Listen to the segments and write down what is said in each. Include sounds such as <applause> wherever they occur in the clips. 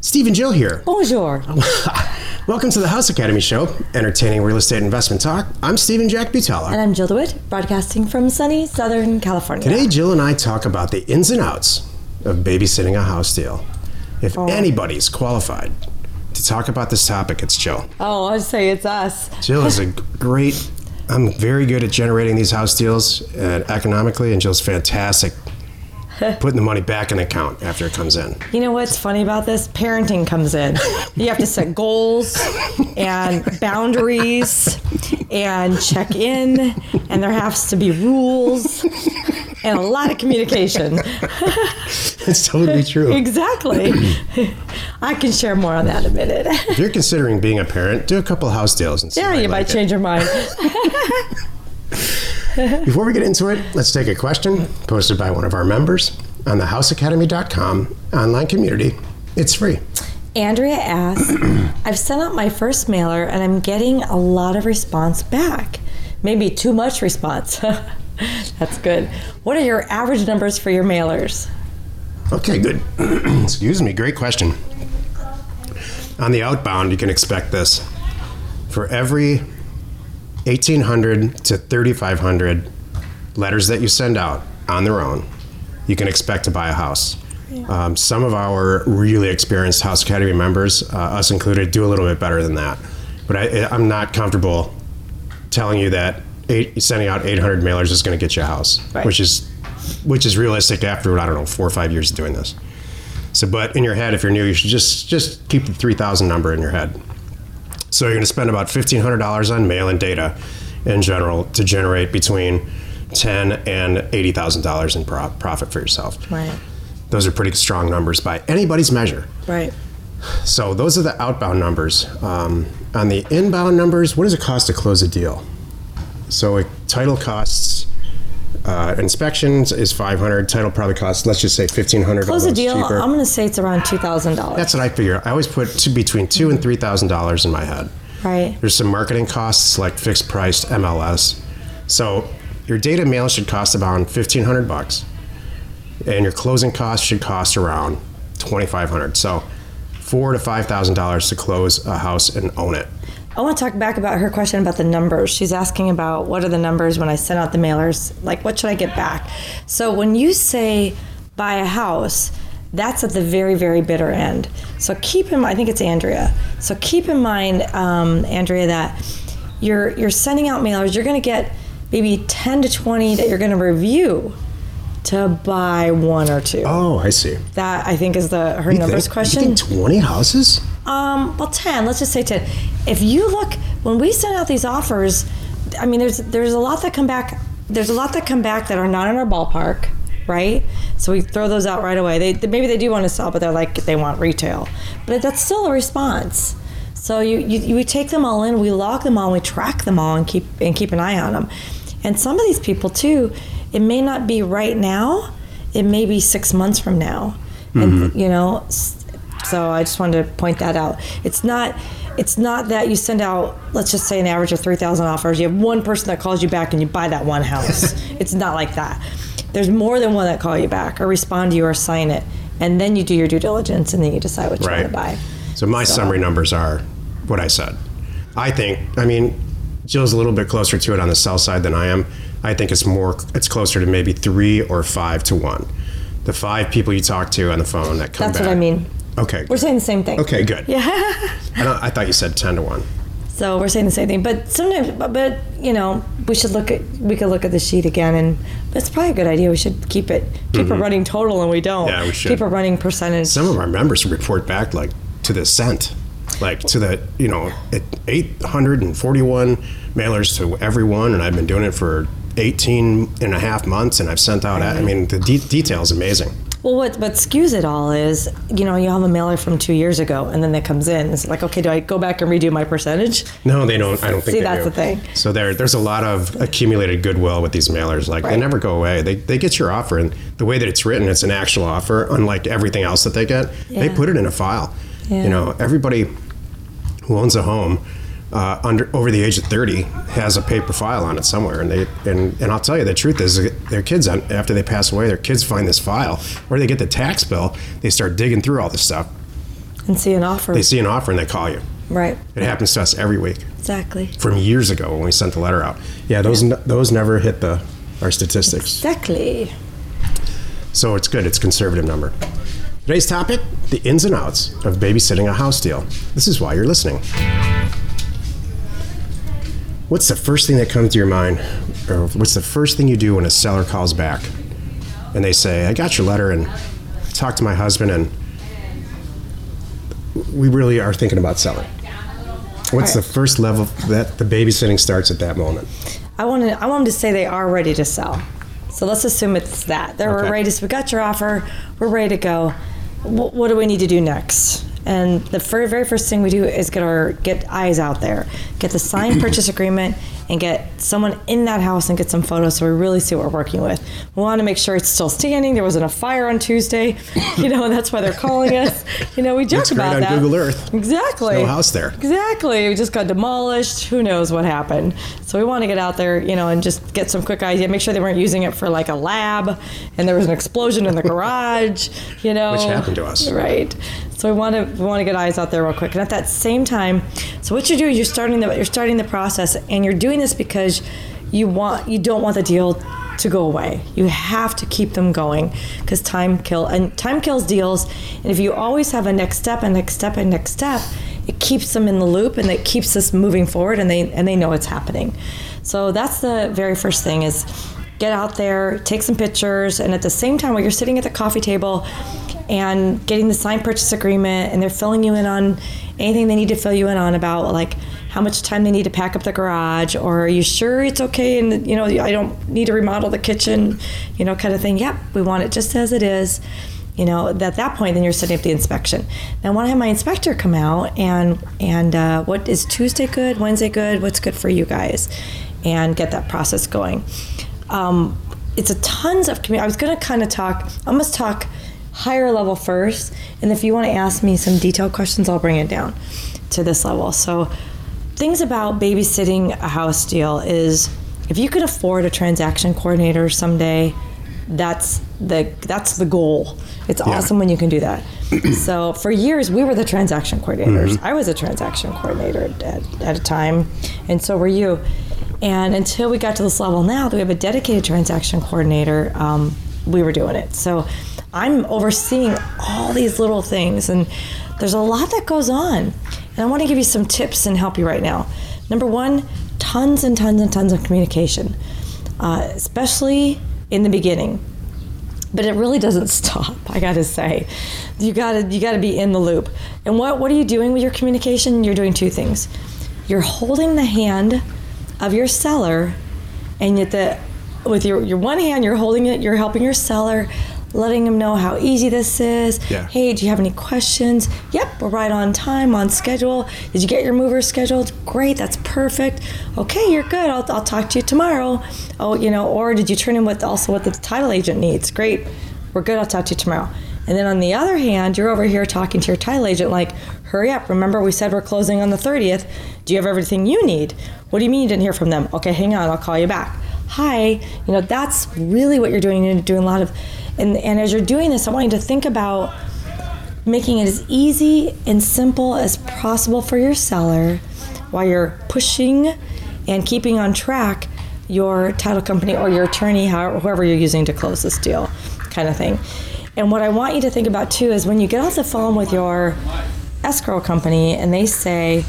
Steve and Jill here. Bonjour. <laughs> Welcome to the House Academy Show, entertaining real estate investment talk. I'm Stephen Jack Butala. And I'm Jill DeWit, broadcasting from sunny Southern California. Today, Jill and I talk about the ins and outs of babysitting a house deal. If Oh. anybody's qualified to talk about this topic, it's Jill. Oh, I'd say it's us. Jill is a great, I'm very good at generating these house deals uh, economically, and Jill's fantastic <laughs> putting the money back in the account after it comes in. You know what's funny about this? Parenting comes in. You have to set goals and boundaries and check in, and there has to be rules and a lot of communication. <laughs> It's totally true. Exactly. I can share more on that in a minute. If you're considering being a parent, do a couple house deals and see Yeah, you like might it. change your mind. <laughs> <laughs> Before we get into it, let's take a question posted by one of our members on the houseacademy.com online community. It's free. Andrea asks, <clears throat> I've sent out my first mailer and I'm getting a lot of response back. Maybe too much response. <laughs> That's good. What are your average numbers for your mailers? Okay, good. <clears throat> Excuse me. Great question. On the outbound, you can expect this. For every 1,800 to 3,500 letters that you send out on their own, you can expect to buy a house. Um, some of our really experienced House Academy members, uh, us included, do a little bit better than that. But I, I'm not comfortable telling you that eight, sending out 800 mailers is going to get you a house, Right. which is which is realistic after I don't know four or five years of doing this. So, but in your head, if you're new, you should just just keep the 3,000 number in your head. So you're going to spend about $1,500 on mail and data in general to generate between ten and eighty thousand dollars in pro- profit for yourself. Right. Those are pretty strong numbers by anybody's measure. Right. So those are the outbound numbers. Um, on the inbound numbers, what does it cost to close a deal? So a title costs. Uh, inspections is 500 title probably costs let's just say 1500 Close a deal. cheaper. I'm going to say it's around $2,000. that's what i figure i always put to between two and three thousand dollars in my head right. there's some marketing costs like fixed priced mls so your data mail should cost about 1500 bucks and your closing costs should cost around 2500 so four to five thousand dollars to close a house and own it I want to talk back about her question about the numbers. She's asking about what are the numbers when I send out the mailers? Like, what should I get back? So, when you say buy a house, that's at the very, very bitter end. So, keep in mind, I think it's Andrea. So, keep in mind, um, Andrea, that you're, you're sending out mailers, you're going to get maybe 10 to 20 that you're going to review to buy one or two. oh i see That I think is the her You numbers think- question. 20 houses Um, well, ten. Let's just say ten. If you look when we send out these offers, I mean, there's there's a lot that come back. There's a lot that come back that are not in our ballpark, right? So we throw those out right away. They, they maybe they do want to sell, but they're like they want retail, but that's still a response. So you, you, we take them all in, we log them all, we track them all, and keep and keep an eye on them. And some of these people too, it may not be right now. It may be six months from now, and you know. So I just wanted to point that out. It's not it's not that you send out let's just say an average of 3,000 offers. You have one person that calls you back and you buy that one house. <laughs> it's not like that. There's more than one that call you back or respond to you or sign it. And then you do your due diligence and then you decide what you Right. want to buy. So my summary numbers are what I said. I think, I mean, Jill's a little bit closer to it on the sell side than I am. I think it's more, it's closer to maybe three or five to one. The five people you talk to on the phone that come back. That's back. what I mean. Okay. We're saying the same thing. Okay, good. Yeah. I, don't, I thought you said 10 to 1. So we're saying the same thing, but sometimes, but, but you know, we should look at we could look at the sheet again, and it's probably a good idea. We should keep it keep a running total, and we don't. Mm-hmm. Yeah, we should. keep a running percentage. Some of our members report back like to the cent, like to the, you know, 841 mailers to everyone. And I've been doing it for 18 and a half months and I've sent out, I mean, the de- detail is amazing. Well, what what skews it all is, you know, you have a mailer from two years ago, and then that comes in. It's like, okay, do I go back and redo my percentage? No, they don't. I don't think See, that's do. the thing. So there, there's a lot of accumulated goodwill with these mailers. Like they never go away. They, they get your offer, and the way that it's written, it's an actual offer. Unlike everything else that they get, they put it in a file. Yeah. You know, everybody who owns a home uh, under over the age of 30 has a paper file on it somewhere, and they and, and I'll tell you the truth is their kids after they pass away, their kids find this file, or they get the tax bill, they start digging through all this stuff. and see an offer. They see an offer and they call you. right. It happens to us every week Exactly. from years ago when we sent the letter out. Yeah, those n those never hit the our statistics. Exactly. So it's good. It's a conservative number. Today's topic: the ins and outs of babysitting a house deal. This is why you're listening. What's the first thing that comes to your mind, or what's the first thing you do when a seller calls back and they say, "I got your letter and talked to my husband and we really are thinking about selling." What's the first level that the babysitting starts at that moment? I want to. I want them to say they are ready to sell. So let's assume it's that they're Okay. ready. To, we got your offer. We're ready to go. Wh- what do we need to do next? And the very, very first thing we do is get our get eyes out there, get the signed <clears throat> purchase agreement, and get someone in that house and get some photos so we really see what we're working with. We want to make sure it's still standing. There wasn't a fire on Tuesday, <laughs> you know, and that's why they're calling us. You know, we joke Looks great about on that. Google Earth. Exactly. no house there. Exactly. We just got demolished. Who knows what happened? So we want to get out there, you know, and just get some quick idea. Make sure they weren't using it for like a lab, and there was an explosion in the <laughs> garage. You know, Which happened to us. Right. So we want to we want to get eyes out there real quick. And at that same time, so what you do is you're starting the you're starting the process, and you're doing this because you want you don't want the deal to go away. You have to keep them going because time kill and time kills deals. And if you always have a next step and next step and next step, it keeps them in the loop and it keeps us moving forward and they and they know it's happening. So that's the very first thing is get out there, take some pictures, and at the same time while you're sitting at the coffee table and getting the signed purchase agreement and they're filling you in on anything they need to fill you in on about like how much time they need to pack up the garage or are you sure it's okay and you know I don't need to remodel the kitchen, you know, kind of thing. Yep, we want it just as it is. You know, at that point, then you're setting up the inspection. Now, I want to have my inspector come out and and uh, what is Tuesday good, Wednesday good, what's good for you guys, and get that process going. Um, it's a tons of community. I was to kind of talk. I must talk higher level first, and if you want to ask me some detailed questions, I'll bring it down to this level. So, things about babysitting a house deal is if you could afford a transaction coordinator someday, that's the that's the goal. It's awesome when you can do that. <clears throat> so for years we were the transaction coordinators. I was a transaction coordinator at, at a time, and so were you. And until we got to this level now that we have a dedicated transaction coordinator, um, we were doing it. So I'm overseeing all these little things, and there's a lot that goes on. And I want to give you some tips and help you right now. Number one, tons and tons and tons of communication, uh, especially in the beginning. But it really doesn't <laughs> stop. I got to say, you got to you got to be in the loop. And what what are you doing with your communication? You're doing two things. You're holding the hand of your seller, and yet the with your your one hand you're holding it. You're helping your seller letting them know how easy this is. Yeah. Hey, do you have any questions? Yep, we're right on time, on schedule. Did you get your mover scheduled? Great, that's perfect. Okay, you're good. I'll, I'll talk to you tomorrow. Oh, you know, or did you turn in with also what the title agent needs? Great, we're good. I'll talk to you tomorrow. And then on the other hand, you're over here talking to your title agent like, hurry up. Remember, we said we're closing on the 30th. Do you have everything you need? What do you mean you didn't hear from them? Okay, hang on. I'll call you back. Hi. You know, that's really what you're doing. You're doing a lot of, and, and as you're doing this, I want you to think about making it as easy and simple as possible for your seller while you're pushing and keeping on track your title company or your attorney, whoever you're using to close this deal, kind of thing. And what I want you to think about too is when you get off the phone with your escrow company and they say,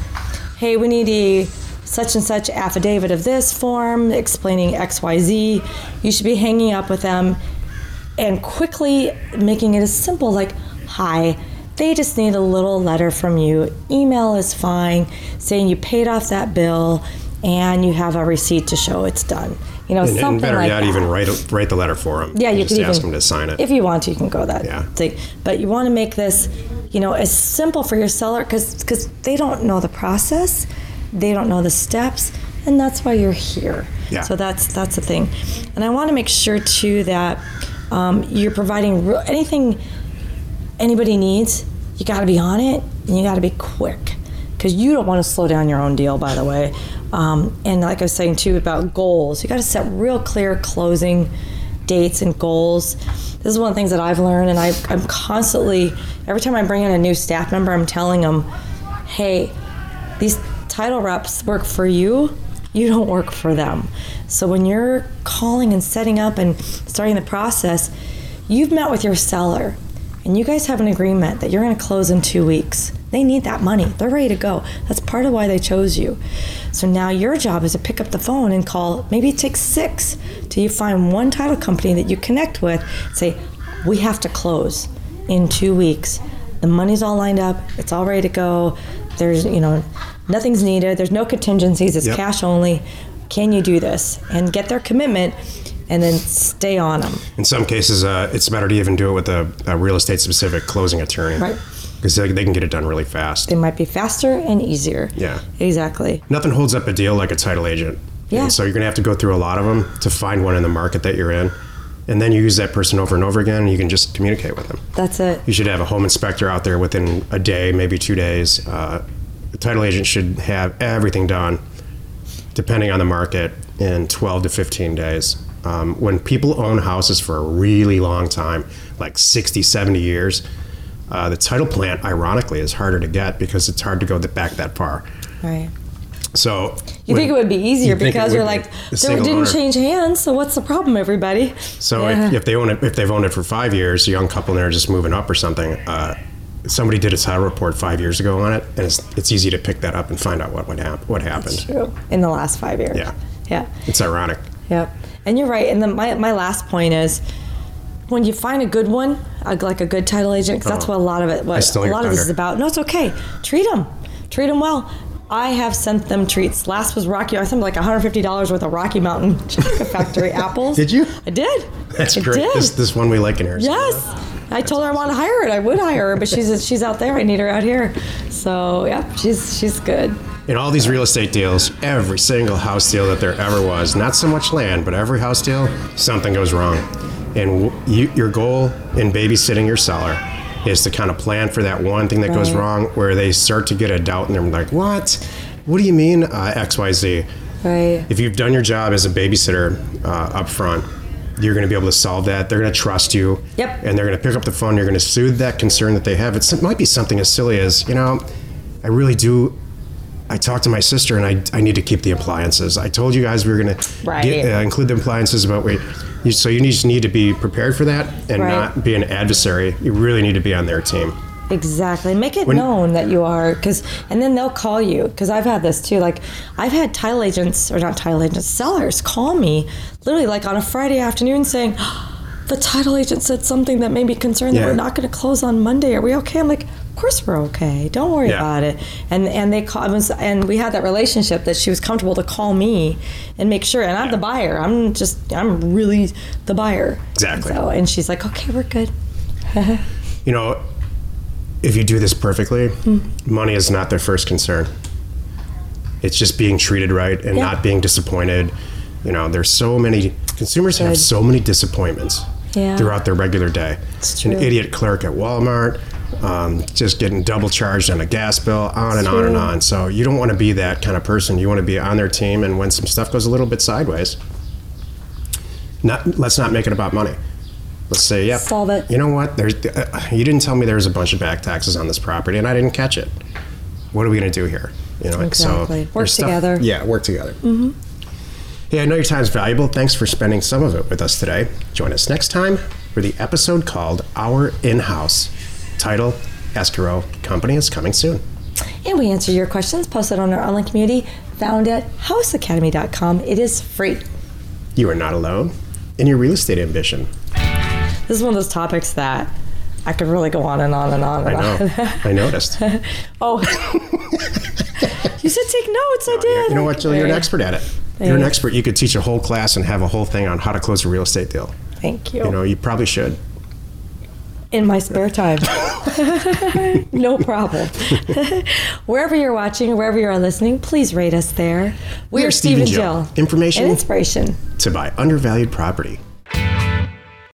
hey, we need a such and such affidavit of this form explaining XYZ, you should be hanging up with them and quickly making it as simple like, hi, they just need a little letter from you. Email is fine, saying you paid off that bill and you have a receipt to show it's done. You know, And, something and better like yet, that. even write write the letter for them. Yeah, you just could ask even them to sign it. If you want to, you can go that. Yeah. thing. But you want to make this, you know, as simple for your seller because because they don't know the process, they don't know the steps, and that's why you're here. Yeah. So that's that's the thing, and I want to make sure too that um, you're providing real, anything anybody needs. You got to be on it, and you got to be quick because you don't want to slow down your own deal. By the way, um, and like I was saying too about goals, you got to set real clear closing dates and goals. this is one of the things that I've learned, and I, I'm constantly every time I bring in a new staff member, I'm telling them, hey, these title reps work for you. You don't work for them. So when you're calling and setting up and starting the process, you've met with your seller and you guys have an agreement that you're going to close in two weeks. They need that money. They're ready to go. That's part of why they chose you. So now your job is to pick up the phone and call. Maybe it takes six till you find one title company that you connect with. Say, we have to close in two weeks. The money's all lined up. It's all ready to go. There's, you know, nothing's needed. There's no contingencies. It's Yep. cash only. Can you do this? And get their commitment, and then stay on them. In some cases, uh, it's better to even do it with a, a real estate specific closing attorney. Right. Because they, they can get it done really fast. They might be faster and easier. Yeah. Exactly. Nothing holds up a deal like a title agent. Yeah. And so you're going to have to go through a lot of them to find one in the market that you're in. And then you use that person over and over again, and you can just communicate with them. That's it. You should have a home inspector out there within a day, maybe two days. Uh, title agent should have everything done, depending on the market, in 12 to 15 days. Um, when people own houses for a really long time, like 60, 70 years, uh, the title plant, ironically, is harder to get because it's hard to go back that far. Right. So You think it would be easier you'd think it because you're like, a there didn't owner. change hands, so what's the problem, everybody? So Yeah. if, if they own it, if they've owned it for five years, a young couple and they're just moving up or something, uh, somebody did a title report five years ago on it, and it's, it's easy to pick that up and find out what what, hap- what happened. True. In the last five years. Yeah. Yeah. It's ironic. Yep. And you're right. And then my, my last point is when you find a good one, like a good title agent, because that's Oh. what a lot of it, what a lot of this is about. No, it's okay. Treat them. Treat them well. I have sent them treats. Last was Rocky. I sent them like $150 worth of Rocky Mountain <laughs> Chocolate Factory <laughs> apples. Did you? I did. That's I great. Did. This this one we like in here. Yes. I told her I want to hire her. I would hire her, but she's she's out there. I need her out here. So yeah, she's she's good. In all these real estate deals, every single house deal that there ever was, not so much land, but every house deal, something goes wrong. And you, your goal in babysitting your seller is to kind of plan for that one thing that goes wrong where they start to get a doubt and they're like, what? What do you mean uh, XYZ? Right. If you've done your job as a babysitter uh, up front, you're going to be able to solve that. They're going to trust you. Yep. And they're going to pick up the phone. You're going to soothe that concern that they have. It's, it might be something as silly as, you know, I really do. I talked to my sister and I, I need to keep the appliances. I told you guys we were going to uh, include the appliances, but wait. You, so you just need to be prepared for that and Right. not be an adversary. You really need to be on their team. Exactly. Make it When- known that you are, because, and then they'll call you. Because I've had this too. Like, I've had title agents, or not title agents, sellers call me literally like on a Friday afternoon saying, oh, the title agent said something that made me concerned that we're not going to close on Monday. Are we okay? I'm like, of course we're okay. Don't worry Yeah. about it. And and they call, and we had that relationship that she was comfortable to call me and make sure. And I'm the buyer. I'm just, I'm really the buyer. Exactly. So, and she's like, okay, we're good. <laughs> You know, if you do this perfectly, Hmm. money is not their first concern. It's just being treated right and Yeah. not being disappointed. You know, there's so many consumers have so many disappointments Yeah. throughout their regular day. It's An idiot clerk at Walmart, um, just getting double charged on a gas bill, on and on and on. So you don't want to be that kind of person. You want to be on their team, and when some stuff goes a little bit sideways, not let's not make it about money. Let's say, yep. Solve it. You know what? There's, uh, you didn't tell me there was a bunch of back taxes on this property, and I didn't catch it. What are we going to do here? You know, Exactly. so Work there's stuff- together. yeah, work together. Mm-hmm. Hey, I know your time's valuable. Thanks for spending some of it with us today. Join us next time for the episode called Our In-House. Title: Escrow Company is coming soon. And we answer your questions posted on our online community found at houseacademy.com. It is free. You are not alone in your real estate ambition. This is one of those topics that I could really go on and on and on I about. know. I noticed. <laughs> oh. <laughs> you said take notes. I did. You know what, Jill? You're an expert at it. You're an expert. You could teach a whole class and have a whole thing on how to close a real estate deal. Thank you. You know, you probably should. in my spare time. <laughs> no problem. wherever you're watching, wherever you're listening, please rate us there. We, We are are Steve and and Jill. Jill. Information? and inspiration. To buy undervalued property.